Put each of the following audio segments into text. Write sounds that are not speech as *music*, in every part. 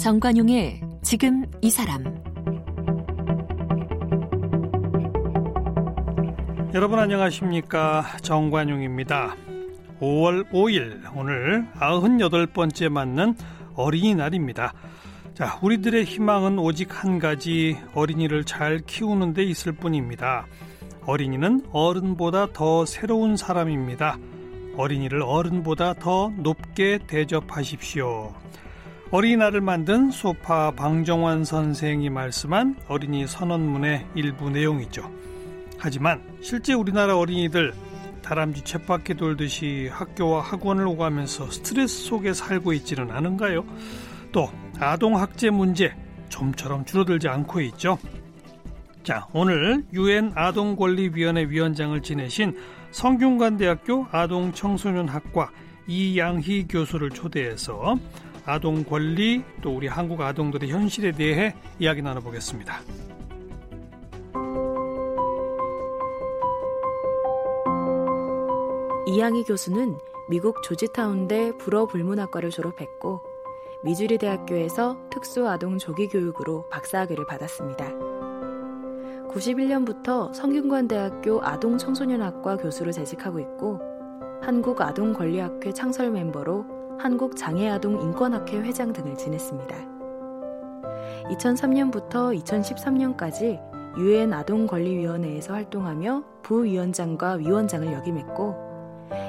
정관용의 지금 이 사람 여러분 안녕하십니까 정관용입니다. 5월 5일 오늘 98번째 맞는 어린이날입니다. 자, 우리들의 희망은 오직 한 가지 어린이를 잘 키우는 데 있을 뿐입니다. 어린이는 어른보다 더 새로운 사람입니다. 어린이를 어른보다 더 높게 대접하십시오. 어린이날을 만든 소파 방정환 선생이 말씀한 어린이 선언문의 일부 내용이죠. 하지만 실제 우리나라 어린이들 다람쥐 쳇바퀴 돌듯이 학교와 학원을 오가면서 스트레스 속에 살고 있지는 않은가요? 또 아동 학제 문제 좀처럼 줄어들지 않고 있죠. 자, 오늘 유엔 아동 권리 위원회 위원장을 지내신 성균관대학교 아동 청소년학과 이양희 교수를 초대해서 아동 권리 또 우리 한국 아동들의 현실에 대해 이야기 나눠보겠습니다. 이양희 교수는 미국 조지타운대 불어 불문학과를 졸업했고 미주리 대학교에서 특수아동 조기교육으로 박사학위를 받았습니다. 91년부터 성균관대학교 아동청소년학과 교수로 재직하고 있고 한국아동권리학회 창설 멤버로 한국장애아동인권학회 회장 등을 지냈습니다. 2003년부터 2013년까지 유엔 아동권리위원회에서 활동하며 부위원장과 위원장을 역임했고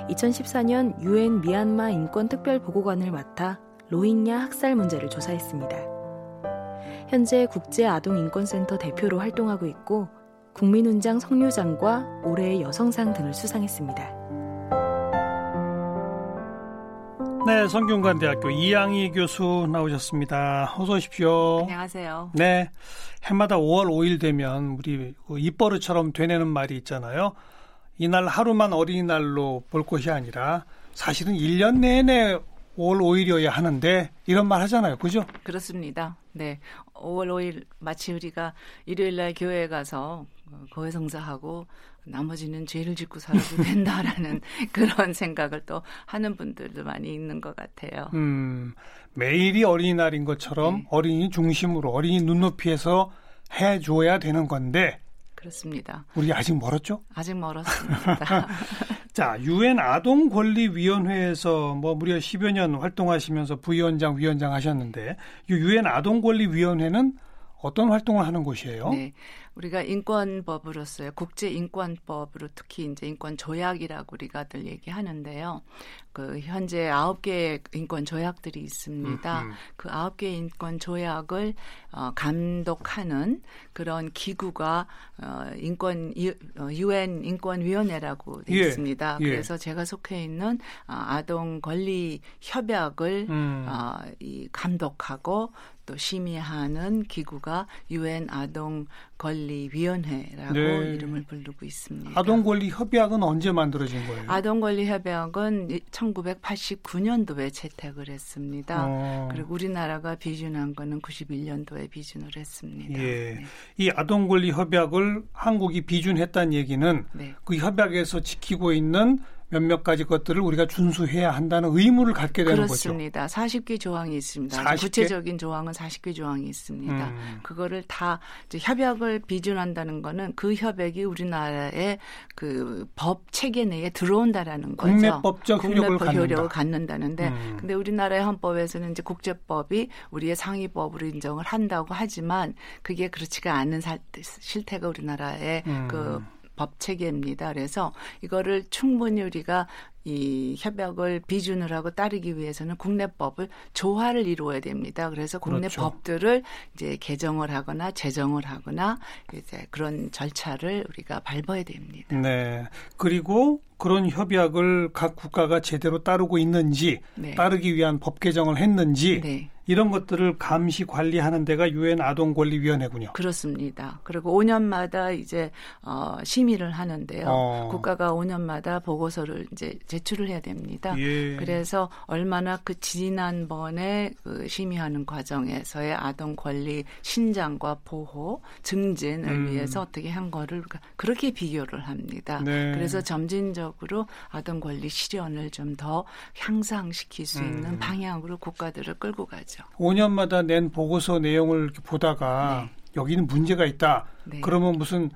2014년 유엔 미얀마 인권특별보고관을 맡아 로힝야 학살 문제를 조사했습니다. 현재 국제아동인권센터 대표로 활동하고 있고 국민훈장 성류장과 올해의 여성상 등을 수상했습니다. 네, 성균관대학교 이양희 교수 나오셨습니다. 어서 오십시오. 안녕하세요. 네, 해마다 5월 5일 되면 우리 그 입버릇처럼 되뇌는 말이 있잖아요. 이날 하루만 어린이날로 볼 것이 아니라 사실은 1년 내내 5월 5일이어야 하는데 이런 말 하잖아요. 그죠? 그렇습니다. 네. 5월 5일 마치 우리가 일요일 날 교회에 가서 고해성사하고 나머지는 죄를 짓고 살아도 된다라는 *laughs* 그런 생각을 또 하는 분들도 많이 있는 것 같아요. 음, 매일이 어린이날인 것처럼 네. 어린이 중심으로 어린이 눈높이에서 해줘야 되는 건데 그렇습니다. 우리 아직 멀었죠? 아직 멀었습니다. *laughs* 자, 유엔 아동 권리 위원회에서 뭐 무려 10여 년 활동하시면서 부위원장, 위원장 하셨는데 유엔 아동 권리 위원회는 어떤 활동을 하는 곳이에요? 네. 우리가 인권법으로서요. 국제 인권법으로 특히 이제 인권 조약이라고 우리가들 얘기하는데요. 그 현재 아홉 개의 인권 조약들이 있습니다. 음흠. 그 아홉 개의 인권 조약을 어, 감독하는 그런 기구가 어, 인권 유엔 인권위원회라고 되어 예. 있습니다. 예. 그래서 제가 속해 있는 어, 아동 권리 협약을 음. 어, 이 감독하고 또 심의하는 기구가 유엔 아동 권리 위원회라고 네. 이름을 부르고 있습니다. 아동 권리 협약은 언제 만들어진 거예요? 아동 권리 협약은 1989년도에 채택을 했습니다. 어. 그리고 우리나라가 비준한 거는 91년도에 비준을 했습니다. 예. 네. 이 아동 권리 협약을 한국이 비준했다는 얘기는 네. 그 협약에서 지키고 있는 몇몇 가지 것들을 우리가 준수해야 한다는 의무를 갖게 되는 그렇습니다. 거죠. 40개 조항이 있습니다. 40개? 구체적인 조항은 40개 조항이 있습니다. 음. 그거를 다 협약을 비준한다는 거는 그 협약이 우리나라의 그 법 체계 내에 들어온다라는 거죠. 국내법적 효력을, 국내법 효력을 갖는다는데 음. 근데 우리나라의 헌법에서는 이제 국제법이 우리의 상위법으로 인정을 한다고 하지만 그게 그렇지가 않은 사, 실태가 우리나라의 음. 그 법 체계입니다. 그래서 이거를 충분히 우리가 이 협약을 비준을 하고 따르기 위해서는 국내법을 조화를 이루어야 됩니다. 그래서 국내 그렇죠. 법들을 이제 개정을 하거나 제정을 하거나 이제 그런 절차를 우리가 밟아야 됩니다. 네. 그리고 그런 협약을 각 국가가 제대로 따르고 있는지 네. 따르기 위한 법 개정을 했는지 네. 이런 것들을 감시 관리하는 데가 유엔 아동 권리 위원회군요. 그렇습니다. 그리고 5년마다 이제 어, 심의를 하는데요. 어. 국가가 5년마다 보고서를 이제 제출을 해야 됩니다. 예. 그래서 얼마나 그 지난번에 그 심의하는 과정에서의 아동 권리 신장과 보호 증진을 음. 위해서 어떻게 한 거를 그렇게 비교를 합니다. 네. 그래서 점진적으로 아동 권리 실현을 좀 더 향상시킬 수 있는 음. 방향으로 국가들을 끌고 가죠. 5년마다 낸 보고서 내용을 보다가 네. 여기는 문제가 있다. 네. 그러면 무슨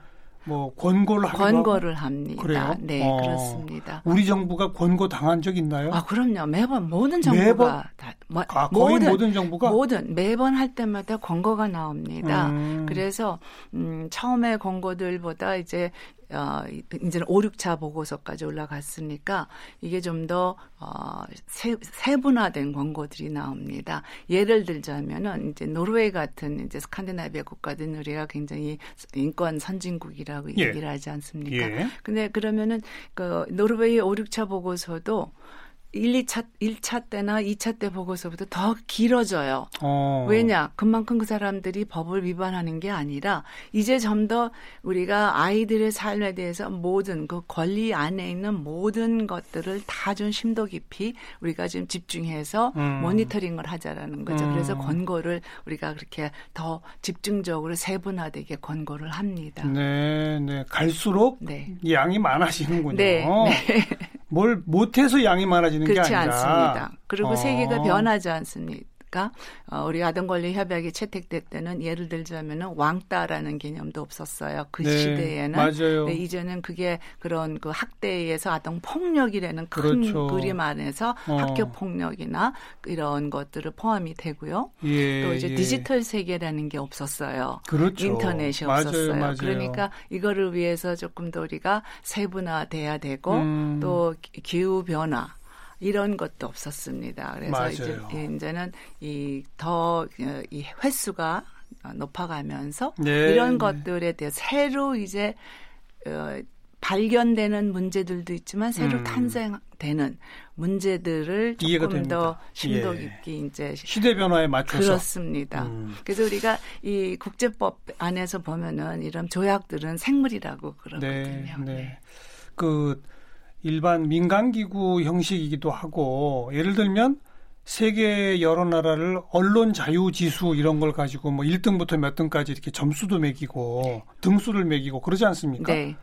뭐 권고를 하기도 권고를 하고? 합니다. 그래요? 네, 어. 그렇습니다. 우리 정부가 권고 당한 적 있나요? 아, 그럼요. 매번 모든 정부가 매번? 다 뭐, 아, 거의 모든, 모든 정부가 모든 매번 할 때마다 권고가 나옵니다. 음. 그래서 음, 처음에 권고들보다 이제 어, 이제는 5, 6차 보고서까지 올라갔으니까 이게 좀 더 어, 세, 세분화된 권고들이 나옵니다. 예를 들자면은 이제 노르웨이 같은 이제 스칸디나비아 국가들은 우리가 굉장히 인권 선진국이라고 예. 얘기를 하지 않습니까? 예. 근데 그러면은 그 노르웨이 5, 6차 보고서도 1, 2차, 1차 때나 2차 때 보고서보다 더 길어져요. 어. 왜냐? 그만큼 그 사람들이 법을 위반하는 게 아니라 이제 좀 더 우리가 아이들의 삶에 대해서 모든 그 권리 안에 있는 모든 것들을 다 좀 심도 깊이 우리가 지금 집중해서 음. 모니터링을 하자라는 거죠. 음. 그래서 권고를 우리가 그렇게 더 집중적으로 세분화되게 권고를 합니다. 네, 네. 갈수록 네. 양이 많아지는군요. 네, 뭘 못해서 양이 많아지는 게 그렇지 아니라. 않습니다. 그리고 어. 세계가 변하지 않습니 까? 어, 우리 아동권리 협약이 채택될 때는 예를 들자면은 왕따라는 개념도 없었어요. 그 네, 시대에는. 맞아요. 네, 이제는 그게 그런 그 학대에 의해서 아동 폭력이라는 큰 그렇죠. 그림 안에서 어. 학교 폭력이나 이런 것들을 포함이 되고요. 예, 또 이제 예. 디지털 세계라는 게 없었어요. 그렇죠. 인터넷이 맞아요, 없었어요. 맞아요. 그러니까 이거를 위해서 조금 더 우리가 세분화돼야 되고 음. 또 기- 기후 변화 이런 것도 없었습니다. 그래서 맞아요. 이제 예, 이제는 이더이 횟수가 높아가면서 네, 이런 네. 것들에 대해 새로 이제 어, 발견되는 문제들도 있지만 새로 음. 탄생되는 문제들을 조금 더 됩니다. 심도 예. 깊게 이제 시대 변화에 맞춰서 그렇습니다. 음. 그래서 우리가 이 국제법 안에서 보면은 이런 조약들은 생물이라고 그러거든요. 네, 네. 그 일반 민간 기구 형식이기도 하고 예를 들면 세계 여러 나라를 언론 자유 지수 이런 걸 가지고 뭐 1등부터 몇 등까지 이렇게 점수도 매기고 등수를 매기고 그러지 않습니까? 네,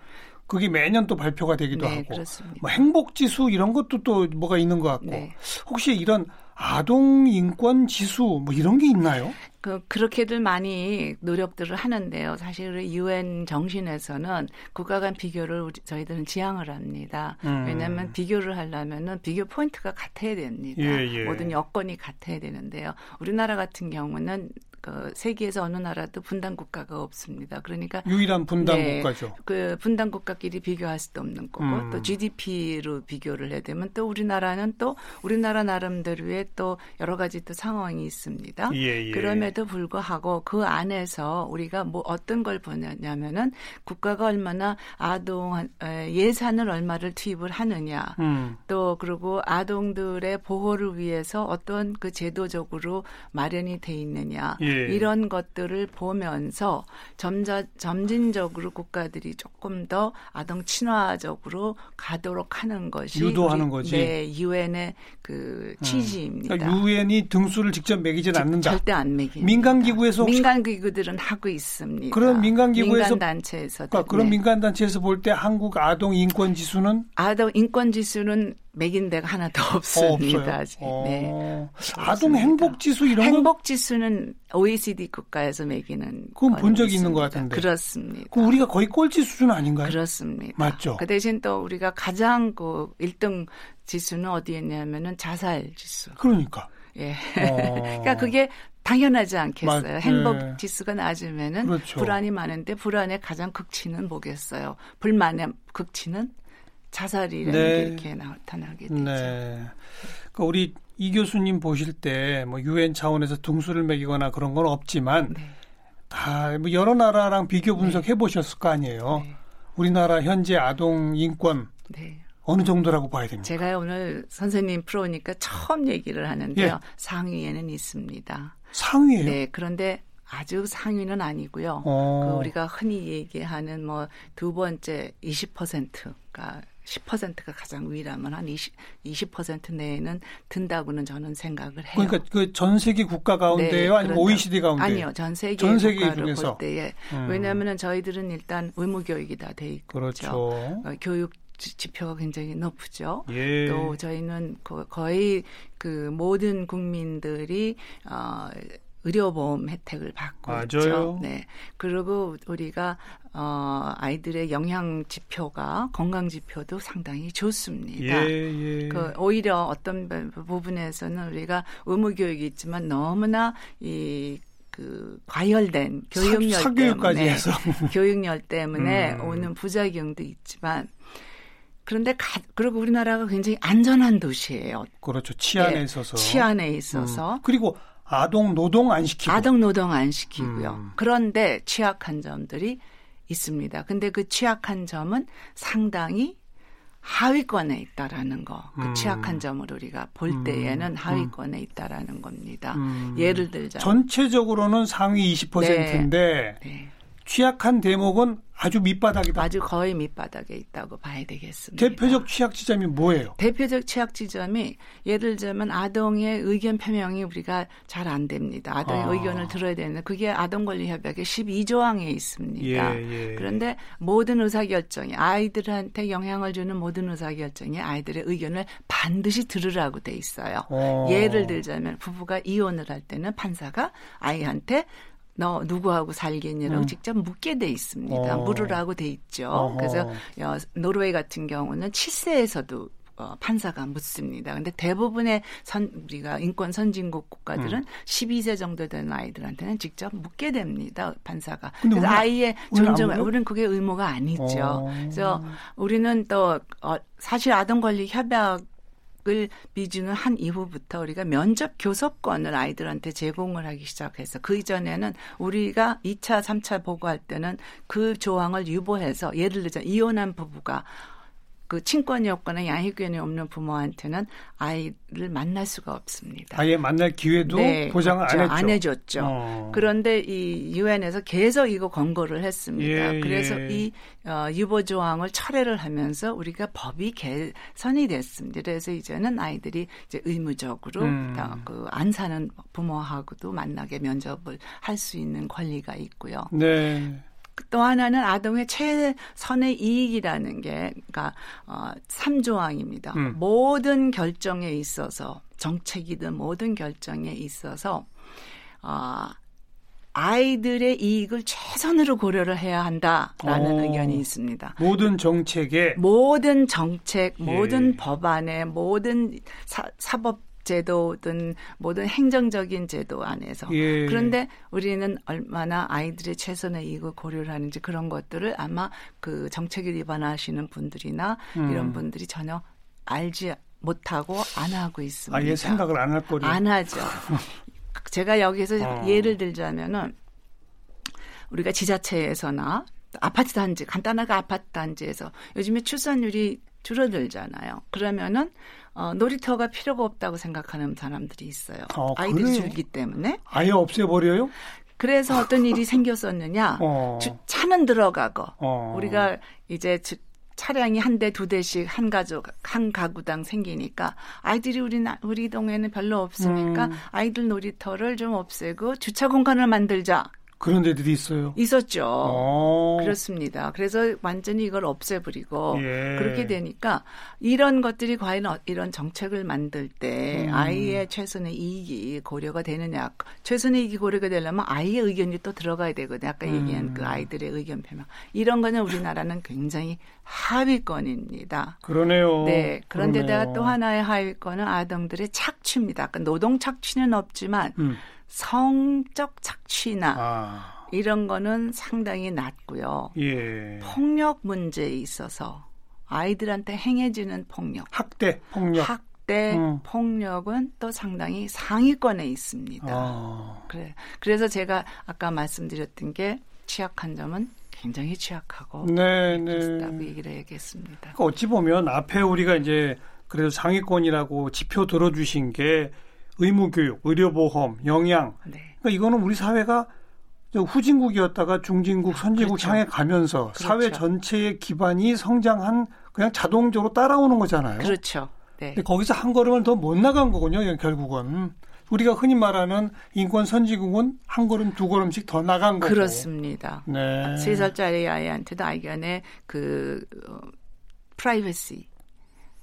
그게 매년 또 발표가 되기도 네, 하고 그렇습니다. 뭐 행복 지수 이런 것도 또 뭐가 있는 것 같고 네. 혹시 이런 아동 인권 지수 뭐 이런 게 있나요? 그 그렇게들 많이 노력들을 하는데요. 사실 유엔 정신에서는 국가 간 비교를 저희들은 지향을 합니다. 음. 왜냐하면 비교를 하려면은 비교 포인트가 같아야 됩니다. 예, 예. 모든 여건이 같아야 되는데요. 우리나라 같은 경우는 그 세계에서 어느 나라도 분단 국가가 없습니다. 그러니까 유일한 분단 네. 국가죠. 그 분단 국가끼리 비교할 수도 없는 거고 음. 또 GDP로 비교를 해야 되면 또 우리나라는 또 우리나라 나름대로의 또 여러 가지 또 상황이 있습니다. 예, 예. 그럼에도 불구하고 그 안에서 우리가 뭐 어떤 걸 보냐면은 국가가 얼마나 아동 에, 예산을 얼마를 투입을 하느냐 음. 또 그리고 아동들의 보호를 위해서 어떤 그 제도적으로 마련이 돼 있느냐 예. 이런 것들을 보면서 점자 점진적으로 국가들이 조금 더 아동 친화적으로 가도록 하는 것이 유도하는 우리- 거지. 네, 유엔의 그 취지입니다. 그러니까 유엔이 등수를 직접 매기진 않는다. 절대 안 매깁니다. 민간 기구에서 민간 기구들은 하고 있습니다. 그런 민간 기구에서 민간 단체에서 그러니까 그런 네. 민간 단체에서 볼 때 한국 아동 인권 지수는 아동 인권 지수는 매긴 데가 하나도 없습니다. 없어요. 아직. 어. 네. 아동 행복 지수 이런 거 행복 지수는 OECD 국가에서 매기는 그건 본 적이 있는 것. 같은데. 그렇습니다. 그 우리가 거의 꼴찌 수준 아닌가요? 그렇습니다. 맞죠? 그 대신 또 우리가 가장 그 1등 지수는 어디에 있냐면은 자살 지수. 그러니까. 예. 어. *laughs* 그러니까 그게 당연하지 않겠어요. 맞- 행복 네. 지수가 낮으면은 그렇죠. 불안이 많은데 불안의 가장 극치는 뭐겠어요? 불만의 극치는 자살이라는 네. 게 이렇게 나타나게 되죠. 네. 그러니까 우리 이 교수님 보실 때 뭐 유엔 차원에서 등수를 매기거나 그런 건 없지만 네. 다뭐 여러 나라랑 비교 분석해 보셨을 거 아니에요. 네. 우리나라 현재 아동 인권 네. 어느 정도라고 봐야 됩니까? 제가 오늘 선생님 프로니까 처음 얘기를 하는데요. 예. 상위에는 있습니다. 상위예요. 네, 그런데 아주 상위는 아니고요. 어. 그 우리가 흔히 얘기하는 뭐 두 번째 20%가 10%가 가장 위라면 한 20, 20% 내에는 든다고는 저는 생각을 해요. 그러니까 그 전 세계 국가 가운데요, 네, 아니면 OECD 가운데? 아니요, 전 세계 전 세계 국가를 중에서? 볼 때에 음. 왜냐하면은 저희들은 일단 의무 교육이 다 돼 있고 그렇죠. 어, 교육 지표가 굉장히 높죠. 예. 또 저희는 거의 그 모든 국민들이 어 의료보험 혜택을 받고 맞아요. 있죠. 네. 그리고 우리가 어 아이들의 영양 지표가 건강 지표도 상당히 좋습니다. 예, 예. 그 오히려 어떤 부분에서는 우리가 의무 교육이 있지만 너무나 이그 과열된 교육열 사, 때문에 해서 *laughs* 교육열 때문에 음. 오는 부작용도 있지만 그런데 가, 그리고 우리나라가 굉장히 안전한 도시예요. 그렇죠. 치안에 네, 있어서. 치안에 있어서 음. 그리고 아동 노동 안 시키고 아동 노동 안 시키고요. 음. 그런데 취약한 점들이 있습니다. 근데 그 취약한 점은 상당히 하위권에 있다라는 거. 그 음. 취약한 점을 우리가 볼 음. 때에는 하위권에 있다라는 겁니다. 음. 예를 들자. 전체적으로는 상위 20%인데 네. 취약한 대목은 아주 밑바닥이다. 아주 거의 밑바닥에 있다고 봐야 되겠습니다. 대표적 취약 지점이 뭐예요? 대표적 취약 지점이 예를 들면 아동의 의견 표명이 우리가 잘 안 됩니다. 아동의 아. 의견을 들어야 되는데 그게 아동권리협약의 12조항에 있습니다. 예, 예. 그런데 모든 의사결정이 아이들한테 영향을 주는 모든 의사결정이 아이들의 의견을 반드시 들으라고 돼 있어요. 어. 예를 들자면 부부가 이혼을 할 때는 판사가 아이한테 너 누구하고 살겠냐라고 음. 직접 묻게 돼 있습니다. 어. 물으라고 돼 있죠. 어허. 그래서 어, 노르웨이 같은 경우는 7세에서도 어, 판사가 묻습니다. 근데 대부분의 선, 우리가 인권 선진국 국가들은 음. 12세 정도 되는 아이들한테는 직접 묻게 됩니다. 판사가. 그래서 우리- 아이의 우리는 안 존중, 물어요? 우리는 그게 의무가 아니죠. 어. 그래서 우리는 또 어, 사실 아동권리 협약 을 미주는 한 이후부터 우리가 면접 교섭권을 아이들한테 제공을 하기 시작해서 그 이전에는 우리가 2차, 3차 보고할 때는 그 조항을 유보해서 예를 들자 이혼한 부부가 그 친권이 없거나 양육권이 없는 부모한테는 아이를 만날 수가 없습니다. 아예 만날 기회도 네, 보장을 없죠. 안 했죠. 안 해줬죠. 어. 그런데 이 유엔에서 계속 이거 권고를 했습니다. 예, 그래서 예. 이 어, 유보 조항을 철회를 하면서 우리가 법이 개선이 됐습니다. 그래서 이제는 아이들이 이제 의무적으로 음. 그안 사는 부모하고도 만나게 면접을 할 수 있는 권리가 있고요. 네. 또 하나는 아동의 최선의 이익이라는 게 그러니까 어 3조항입니다. 음. 모든 결정에 있어서 정책이든 모든 결정에 있어서 어 아이들의 이익을 최선으로 고려를 해야 한다라는 어. 의견이 있습니다. 모든 정책에 모든 정책, 예. 모든 법안에, 모든 사, 사법 제도 든 모든 행정적인 제도 안에서 예. 그런데 우리는 얼마나 아이들의 최선의 이익을 고려를 하는지 그런 것들을 아마 그 정책을 위반하시는 분들이나 음. 이런 분들이 전혀 알지 못하고 안 하고 있습니다. 아예 생각을 안 할 거리. 안 하죠. *laughs* 제가 여기서 어. 예를 들자면은 우리가 지자체에서나 아파트 단지 간단하게 아파트 단지에서 요즘에 출산율이 줄어들잖아요. 그러면은 어, 놀이터가 필요가 없다고 생각하는 사람들이 있어요. 어, 아이들이 그래요? 줄기 때문에. 아예 없애버려요? 그래서 어떤 일이 생겼었느냐? 어. 주- 차는 들어가고 어. 우리가 이제 주- 차량이 한 대 두 대씩 한 가족 한 가구당 생기니까 아이들이 우리 나, 우리 동에는 별로 없으니까 음. 아이들 놀이터를 좀 없애고 주차 공간을 만들자 그런 데들이 있어요. 있었죠. 어. 그렇습니다. 그래서 완전히 이걸 없애버리고 예. 그렇게 되니까 이런 것들이 과연 어- 이런 정책을 만들 때 음. 아이의 최선의 이익이 고려가 되느냐. 최선의 이익이 고려가 되려면 아이의 의견이 또 들어가야 되거든요. 아까 음. 얘기한 그 아이들의 의견 표명. 이런 거는 우리나라는 굉장히 하위권입니다. 그러네요. 네. 그런데다가. 또 하나의 하위권은 아동들의 착취입니다. 아까 노동 착취는 없지만 음. 성적 착취나 아. 이런 거는 상당히 낮고요. 예. 폭력 문제에 있어서 아이들한테 행해지는 폭력, 학대, 폭력. 학대, 음. 폭력은 또 상당히 상위권에 있습니다. 아. 그래. 그래서 제가 아까 말씀드렸던 게 취약한 점은 굉장히 취약하고 네, 비슷하고 네. 얘기를 해야겠습니다. 그러니까 어찌 보면 앞에 우리가 이제 그래도 상위권이라고 지표 들어주신 게 의무교육, 의료보험, 영양. 네. 그러니까 이거는 우리 사회가 저 후진국이었다가 중진국, 선진국 그렇죠. 향해 가면서 그렇죠. 사회 전체의 기반이 성장한 그냥 자동적으로 따라오는 거잖아요. 그렇죠. 네. 근데 거기서 한 걸음을 더 못 나간 거군요. 결국은 우리가 흔히 말하는 인권 선진국은 한 걸음 두 걸음씩 더 나간 거고. 그렇습니다. 네. 세 살짜리 아이한테도 아이간에 그 어, 프라이버시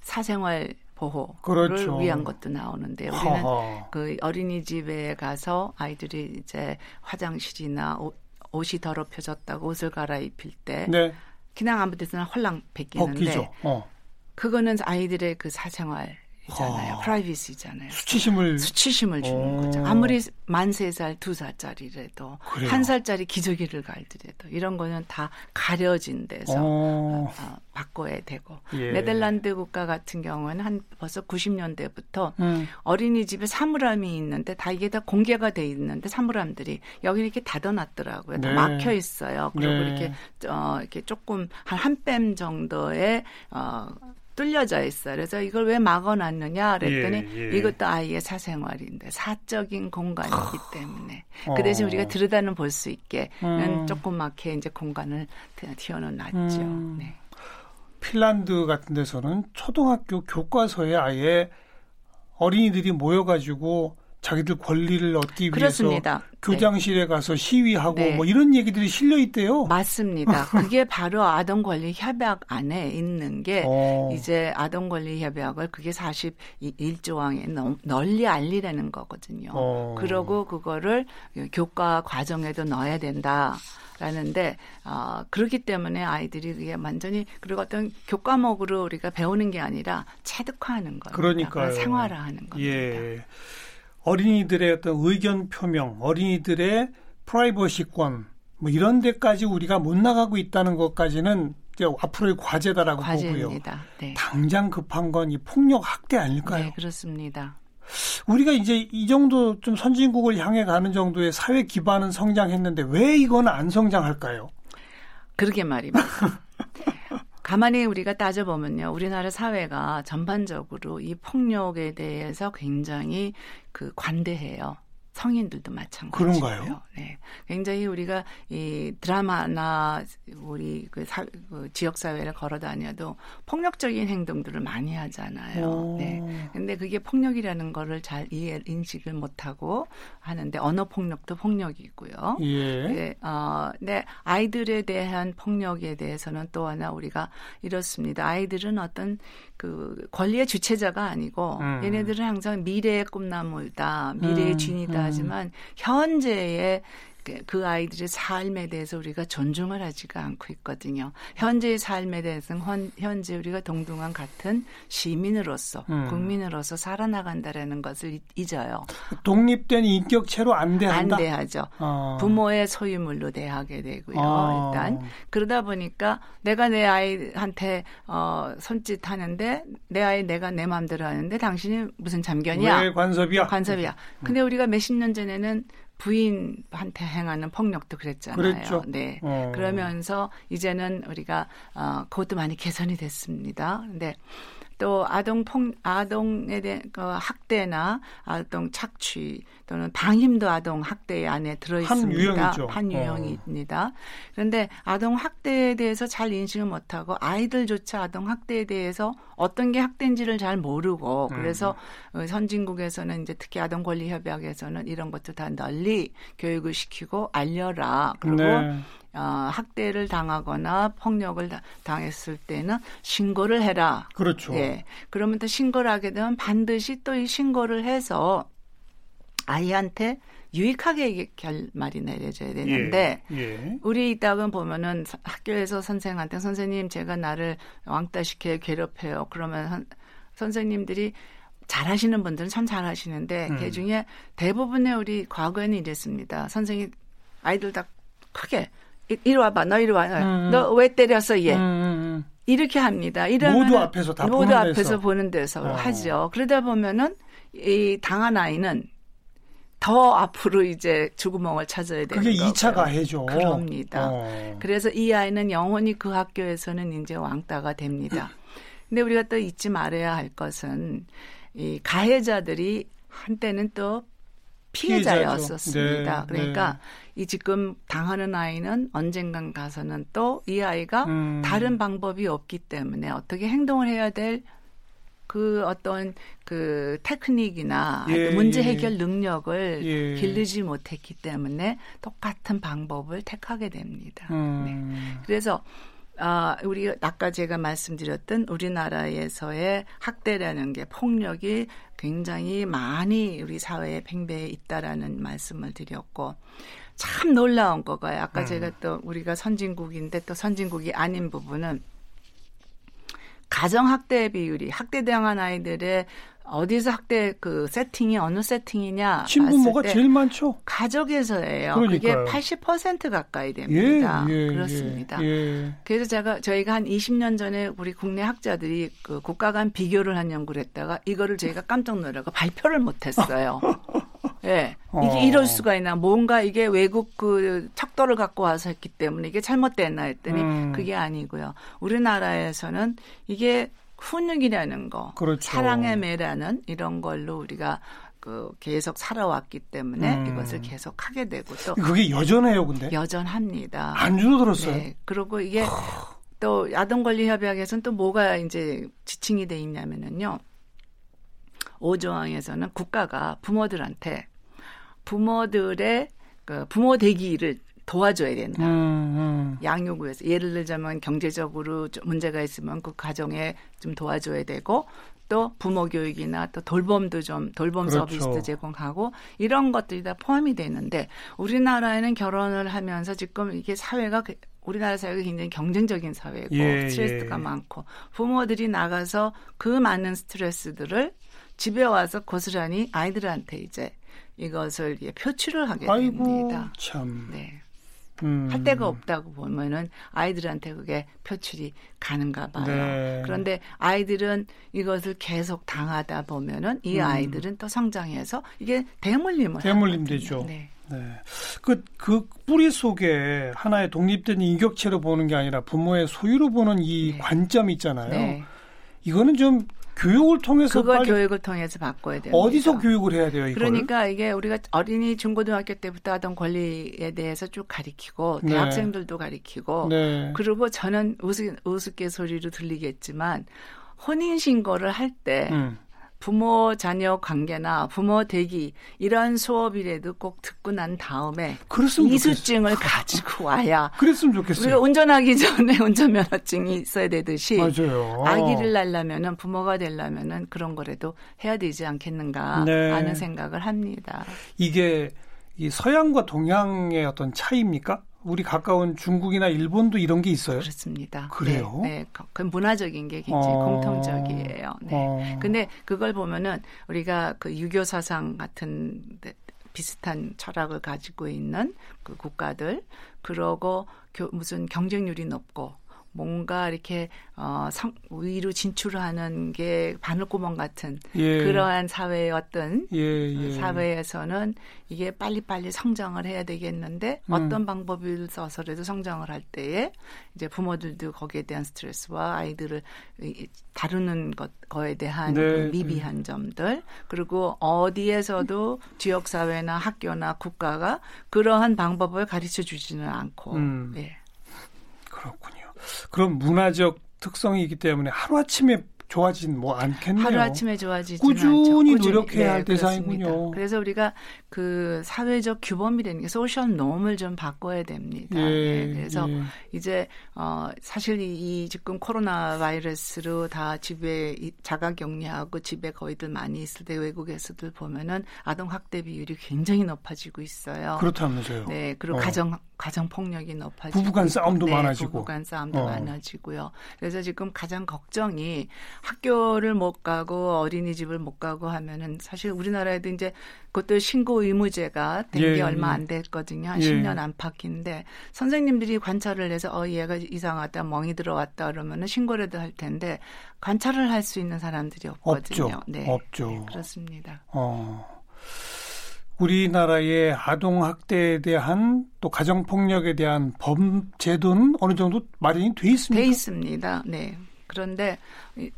사생활 보호를 그렇죠. 위한 것도 나오는데 우리는 하하. 그 어린이집에 가서 아이들이 이제 화장실이나 옷, 옷이 더럽혀졌다고 옷을 갈아입힐 때 네, 그냥 아무 데서나 홀랑 벗기는데. 어. 그거는 아이들의 그 사생활이잖아요. 아. private이잖아요. 수치심을 수치심을 주는 어. 거죠. 아무리 만 세 살, 두 살짜리라도 그래요. 한 살짜리 기저귀를 갈더라도 이런 거는 다 가려진 데서 어. 어, 바꿔야 되고 예. 네덜란드 국가 같은 경우는 한 벌써 90년대부터 음. 어린이집에 사물함이 있는데 다 이게 다 공개가 돼 있는데 사물함들이 여기 이렇게 닫아놨더라고요. 다 네. 막혀 있어요. 그리고 네. 이렇게 어 이렇게 조금 한 한 뺨 정도의 어 뚫려져 있어요. 그래서 이걸 왜 막아놨느냐 그랬더니 예, 예. 이것도 아이의 사생활인데 사적인 공간이기 때문에 그 어. 대신 우리가 들여다는 볼 수 있게는 음. 조그맣게 이제 공간을 튀어는 놨죠. 음. 네. 핀란드 같은 데서는 초등학교 교과서에 아예 어린이들이 모여가지고 자기들 권리를 얻기 위해서 그렇습니다. 교장실에 가서 시위하고 네. 뭐 이런 얘기들이 실려 있대요. 맞습니다. *laughs* 그게 바로 아동 권리 협약 안에 있는 게 어. 이제 아동 권리 협약을 그게 41조 항에 널리 알리라는 거거든요. 어. 그러고 그거를 교과 과정에도 넣어야 된다. 라는데 어, 그렇기 때문에 아이들이 그게 완전히 그리고 어떤 교과목으로 우리가 배우는 게 아니라 체득화하는 거예요. 그러니까요. 생활화하는 겁니다. 예. 어린이들의 어떤 의견 표명, 어린이들의 프라이버시권 뭐 이런 데까지 우리가 못 나가고 있다는 것까지는 이제 앞으로의 과제다라고 보고요. 과제입니다. 네. 당장 급한 건 이 폭력 학대 아닐까요? 네, 그렇습니다. 우리가 이제 이 정도 좀 선진국을 향해 가는 정도의 사회 기반은 성장했는데 왜 이건 안 성장할까요? 그러게 말입니다. *laughs* 가만히 우리가 따져보면요. 우리나라 사회가 전반적으로 이 폭력에 대해서 굉장히 그 관대해요. 성인들도 마찬가지고요. 그런가요? 네, 굉장히 우리가 이 드라마나 우리 그, 사, 그 지역 사회를 걸어 다녀도 폭력적인 행동들을 많이 하잖아요. 오. 네. 근데 그게 폭력이라는 거를 잘 이해 인식을 못하고 하는데 언어 폭력도 폭력이고요. 예. 네, 어, 네, 아이들에 대한 폭력에 대해서는 또 하나 우리가 이렇습니다. 아이들은 어떤 그 권리의 주체자가 아니고 음. 얘네들은 항상 미래의 꿈나무다, 미래의 음, 음. 하지만 현재의 그- 그 아이들의 삶에 대해서 우리가 존중을 하지가 않고 있거든요. 현재의 삶에 대해서는 현, 현재 우리가 동등한 같은 시민으로서 음. 국민으로서 살아나간다라는 것을 잊- 잊어요. 독립된 인격체로 안 대한다. 안 대하죠. 어. 부모의 소유물로 대하게 되고요. 어. 일단 그러다 보니까 내가 내 아이한테 어 손짓하는데 내 아이 내가 내 마음대로 하는데 당신이 무슨 참견이야? 왜 관섭이야? 관섭이야. 근데 우리가 몇십 년 전에는 부인한테 행하는 폭력도 그랬잖아요. 그랬죠. 네. 어. 그러면서 이제는 우리가 어 그것도 많이 개선이 됐습니다. 근데 또 아동 폭 아동에 대한 그 학대나 아동 착취 또는 방임도 아동 학대 안에 들어 한 있습니다. 유형이죠. 어. 한 유형입니다. 그런데 아동 학대에 대해서 잘 인식을 못 하고 아이들조차 아동 학대에 대해서 어떤 게 학대인지를 잘 모르고 음. 그래서 어, 선진국에서는 이제 특히 아동 권리 협약에서는 이런 것도 다 널리 교육을 시키고 알려라. 그리고 네. 어, 학대를 당하거나 폭력을 다- 당했을 때는 신고를 해라. 그렇죠. 예. 그러면 또 신고를 하게 되면 반드시 또 이 신고를 해서 아이한테 유익하게 결말이 내려져야 되는데 예. 예. 우리 이따금 보면은 사- 학교에서 선생한테 선생님 제가 나를 왕따 시켜요 괴롭혀요 그러면 선, 선생님들이 잘하시는 분들은 참 잘하시는데 음. 그 중에 대부분의 우리 과거에는 이랬습니다 선생님 아이들 다 크게 이- 이리 와봐 너 이리 와 음. 너왜 때렸어 얘 음, 음, 이렇게 합니다. 이러면 모두 앞에서 다 모두 보는 앞에서 데서. 보는 데서 어. 하죠. 그러다 보면은 이 당한 아이는 더 앞으로 이제 죽구멍을 찾아야 되는 그게 거고요. 2차 가해죠. 그럽니다. 어. 그래서 이 아이는 영원히 그 학교에서는 이제 왕따가 됩니다. 근데 우리가 또 잊지 말아야 할 것은 이 가해자들이 한때는 또 피해자였었습니다. 네, 그러니까 이 지금 당하는 아이는 언젠간 가서는 또 이 아이가 음. 다른 방법이 없기 때문에 어떻게 행동을 해야 될 그 어떤 그 테크닉이나 예, 문제 예. 해결 능력을 예. 기르지 못했기 때문에 똑같은 방법을 택하게 됩니다. 네. 음. 그래서 아, 우리 아까 제가 말씀드렸던 우리나라에서의 학대라는 게 폭력이 굉장히 많이 우리 사회에 팽배해 있다라는 말씀을 드렸고 참 놀라운 거가요. 아까 음. 제가 또 우리가 선진국인데 또 선진국이 아닌 부분은 가정 학대 비율이 학대당한 아이들의 어디서 학대 그 세팅이 어느 세팅이냐 친부모가 제일 많죠. 가족에서예요. 그러니까요. 그게 80% 가까이 됩니다. 예, 예, 그렇습니다. 예, 그래서 제가 저희가 한 20년 전에 우리 국내 학자들이 그 국가 간 비교를 한 연구를 했다가 이거를 저희가 깜짝 놀라고 발표를 못 했어요. *laughs* 예. 이게 어. 이럴 수가 있나. 뭔가 이게 외국 그 척도를 갖고 와서 했기 때문에 이게 잘못됐나 했더니 음. 그게 아니고요. 우리나라에서는 이게 훈육이라는 거, 그렇죠. 사랑의 매라는 이런 걸로 우리가 그 계속 살아왔기 때문에 음. 이것을 계속 하게 되고 또 그게 여전해요, 근데 여전합니다. 안 줄어들었어요. 네. 그리고 이게 또 아동권리협약에서는 또 뭐가 이제 지칭이 돼 있냐면은요. 5조항에서는 국가가 부모들한테 부모들의 그 부모 되기를 도와줘야 된다. 음, 음. 양육을 서 예를 들자면 경제적으로 문제가 있으면 그 가정에 좀 도와줘야 되고 또 부모 교육이나 또 돌봄도 좀 돌봄 그렇죠. 서비스도 제공하고 이런 것들이 다 포함이 되는데 우리나라에는 결혼을 하면서 지금 이게 사회가 그 우리나라 사회가 굉장히 경쟁적인 사회고 예, 스트레스가 예. 많고 부모들이 나가서 그 많은 스트레스들을 집에 와서 고스란히 아이들한테 이제 이것을 표출을 하게 아이고, 됩니다. 참. 네. 음. 할 데가 없다고 보면은 아이들한테 그게 표출이 가는가 봐요. 네. 그런데 아이들은 이것을 계속 당하다 보면은 이 음. 아이들은 또 성장해서 이게 대물림을 대물림 되죠. 네. 네. 그, 그 뿌리 속에 하나의 독립된 인격체로 보는 게 아니라 부모의 소유로 보는 이 네. 관점이 있잖아요. 네. 이거는 좀 교육을 통해서 그걸 교육을 통해서 바꿔야 돼요. 어디서 교육을 해야 돼요? 이걸? 그러니까 이게 우리가 어린이 중고등학교 때부터 하던 권리에 대해서 쭉 가리키고 네. 대학생들도 가리키고 네. 그리고 저는 우스, 우스갯소리로 들리겠지만 혼인 신고를 할때 음. 부모 자녀 관계나 부모 대기 이런 수업이라도 꼭 듣고 난 다음에 이수증을 가지고 와야 *laughs* 그랬으면 좋겠어요. 우리가 운전하기 전에 *laughs* 운전면허증이 있어야 되듯이 맞아요. 아기를 낳려면은 부모가 되려면은 그런 거라도 해야 되지 않겠는가 네. 하는 생각을 합니다. 이게 이 서양과 동양의 어떤 차이입니까? 우리 가까운 중국이나 일본도 이런 게 있어요? 그렇습니다. 그래요? 네, 네. 그 문화적인 게 굉장히 어... 공통적이에요. 네. 어... 근데 그걸 보면은 우리가 그 유교 사상 같은 비슷한 철학을 가지고 있는 그 국가들 그러고 교, 무슨 경쟁률이 높고 뭔가 이렇게 어, 성, 위로 진출하는 게 바늘구멍 같은 예. 그러한 사회의 어떤 예, 예. 사회에서는 이게 빨리빨리 성장을 해야 되겠는데 음. 어떤 방법을 써서라도 성장을 할 때에 이제 부모들도 거기에 대한 스트레스와 아이들을 다루는 것 거에 대한 네. 그 미비한 점들 그리고 어디에서도 지역 사회나 학교나 국가가 그러한 방법을 가르쳐 주지는 않고 음. 예. 그렇군요. 그런 문화적 특성이 있기 때문에 하루아침에 좋아진 뭐 않겠네요. 하루아침에 좋아지지 꾸준히 않죠. 노력해야 네, 할 대상이군요. 그래서 우리가 그 사회적 규범이라는 게 소셜 놈을 좀 바꿔야 됩니다. 예, 네, 그래서 예. 이제 어 사실 이, 이 지금 코로나 바이러스로 다 집에 자가 격리하고 집에 거의들 많이 있을 때 외국에서들 보면은 아동 학대 비율이 굉장히 높아지고 있어요. 그렇다면서요. 네, 그리고 어. 가정 가정 폭력이 높아지고 부부간 싸움도 네, 많아지고 부부간 싸움도 어. 많아지고요. 그래서 지금 가장 걱정이 학교를 못 가고 어린이집을 못 가고 하면은 사실 우리나라에도 이제 그것도 신고 의무제가 된게 예, 얼마 예. 안 됐거든요. 한 예. 10년 안팎인데 선생님들이 관찰을 해서 어 얘가 이상하다 멍이 들어왔다 그러면은 신고라도 할 텐데 관찰을 할 수 있는 사람들이 없거든요. 없죠. 네. 없죠. 네, 그렇습니다. 어. 우리나라의 아동 학대에 대한 또 가정 폭력에 대한 법 제도는 어느 정도 마련이 돼 있습니까? 돼 있습니다. 네. 그런데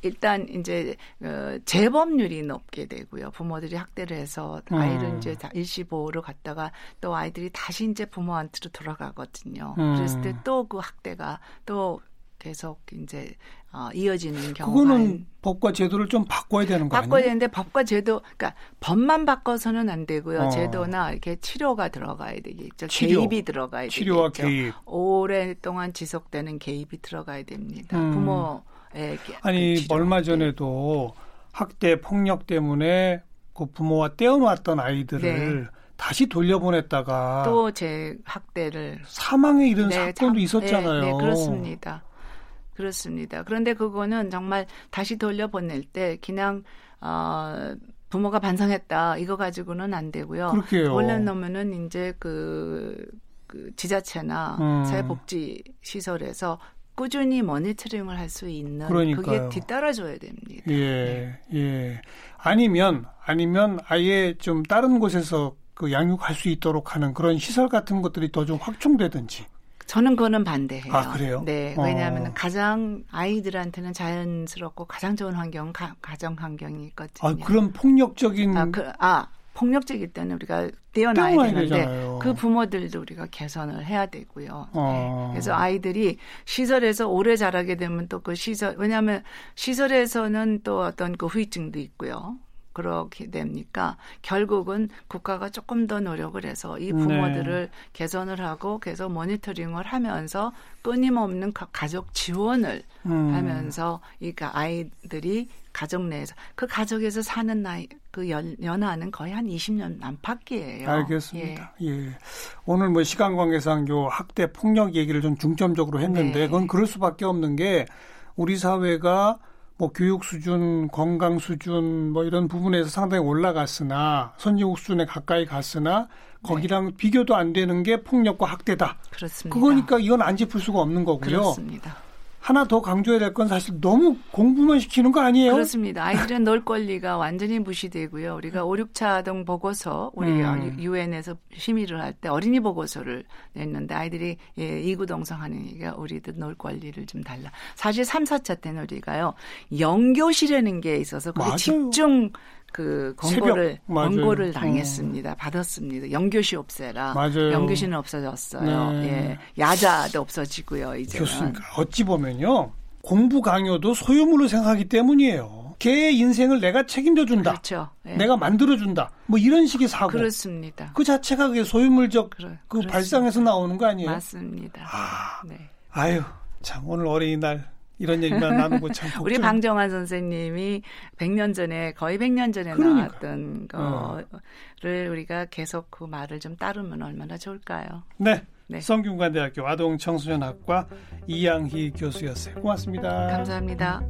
일단 이제 어, 재범률이 높게 되고요. 부모들이 학대를 해서 아이를 음. 이제 일시보호로 갔다가 또 아이들이 다시 이제 부모한테로 돌아가거든요. 음. 그랬을 때 또 그 학대가 또 계속 이제 어, 이어지는 경우가 그거는 법과 제도를 좀 바꿔야 되는 거 아니에요? 바꿔야 되는데 법과 제도 그러니까 법만 바꿔서는 안 되고요. 어. 제도나 이렇게 치료가 들어가야 되겠죠. 치료. 개입이 들어가야 치료와 되겠죠. 개입. 오랫동안 지속되는 개입이 들어가야 됩니다. 음. 부모의 아니 그 얼마 전에도 학대 폭력 때문에 그 부모와 떼어놓았던 아이들을 네. 다시 돌려보냈다가 또 제 학대를 사망에 이른 네, 사건도 자, 있었잖아요. 네, 네, 그렇습니다. 그렇습니다. 그런데 그거는 정말 다시 돌려보낼 때 그냥 어 부모가 반성했다 이거 가지고는 안 되고요. 그렇게요. 원래놓으면은 이제 그, 그 지자체나 음. 사회복지 시설에서 꾸준히 모니터링을 할 수 있는 그러니까요. 그게 뒤따라줘야 됩니다. 예, 네. 예. 아니면 아니면 아예 좀 다른 곳에서 그 양육할 수 있도록 하는 그런 시설 같은 것들이 더 좀 확충되든지. 저는 그거는 반대해요. 아, 그래요? 네. 왜냐하면 어. 가장 아이들한테는 자연스럽고 가장 좋은 환경은 가, 정 환경이 있거든요. 아, 그럼 폭력적인. 아, 그, 아 폭력적일 때는 우리가 떼어놔야 되는데 되잖아요. 그 부모들도 우리가 개선을 해야 되고요. 어. 네. 그래서 아이들이 시설에서 오래 자라게 되면 또 그 시설 왜냐하면 시설에서는 또 어떤 그 후유증도 있고요. 그렇게 됩니까? 결국은 국가가 조금 더 노력을 해서 이 부모들을 네. 개선을 하고 계속 모니터링을 하면서 끊임없는 가족 지원을 음. 하면서 이 아이들이 가족 내에서 그 가족에서 사는 나이 그 연, 연하는 거의 한 20년 안팎이에요. 알겠습니다. 예. 예. 오늘 뭐 시간 관계상 요 학대 폭력 얘기를 좀 중점적으로 했는데 네. 그건 그럴 수밖에 없는 게 우리 사회가 뭐 교육 수준, 건강 수준 뭐 이런 부분에서 상당히 올라갔으나 선진국 수준에 가까이 갔으나 거기랑 네. 비교도 안 되는 게 폭력과 학대다. 그렇습니다. 그거니까 이건 안 짚을 수가 없는 거고요. 그렇습니다. 하나 더 강조해야 될 건 사실 너무 공부만 시키는 거 아니에요? 그렇습니다. 아이들은 놀 권리가 완전히 무시되고요. 우리가 5, 6차 등 보고서 우리 음. 유엔에서 심의를 할 때 어린이 보고서를 냈는데 아이들이 예, 이구동성하는 얘기가 우리들 놀 권리를 좀 달라. 사실 3, 4차 때는 우리가요. 영교실이라는 게 있어서 거기 집중 그 권고를 권고를 어. 당했습니다. 어. 받았습니다. 영교시 없애라. 맞아요. 영교시는 없어졌어요. 네. 예. 야자도 없어지고요. 이제 교수님 어찌 보면요. 공부 강요도 소유물로 생각하기 때문이에요. 걔의 인생을 내가 책임져 준다. 그렇죠. 예. 내가 만들어 준다. 뭐 이런 식의 사고. 그렇습니다. 그 자체가 그게 소유물적 그래, 그 발상에서 나오는 거 아니에요? 맞습니다. 아, 네. 아유, 참 오늘 어린이날 이런 얘기만 *laughs* 나누고 참 우리 방정환 선생님이 100년 전에 거의 100년 전에 그러니까. 나왔던 어. 거를 어. 우리가 계속 그 말을 좀 따르면 얼마나 좋을까요? 네. 네. 성균관대학교 아동청소년학과 이양희 교수였어요. 고맙습니다. 감사합니다.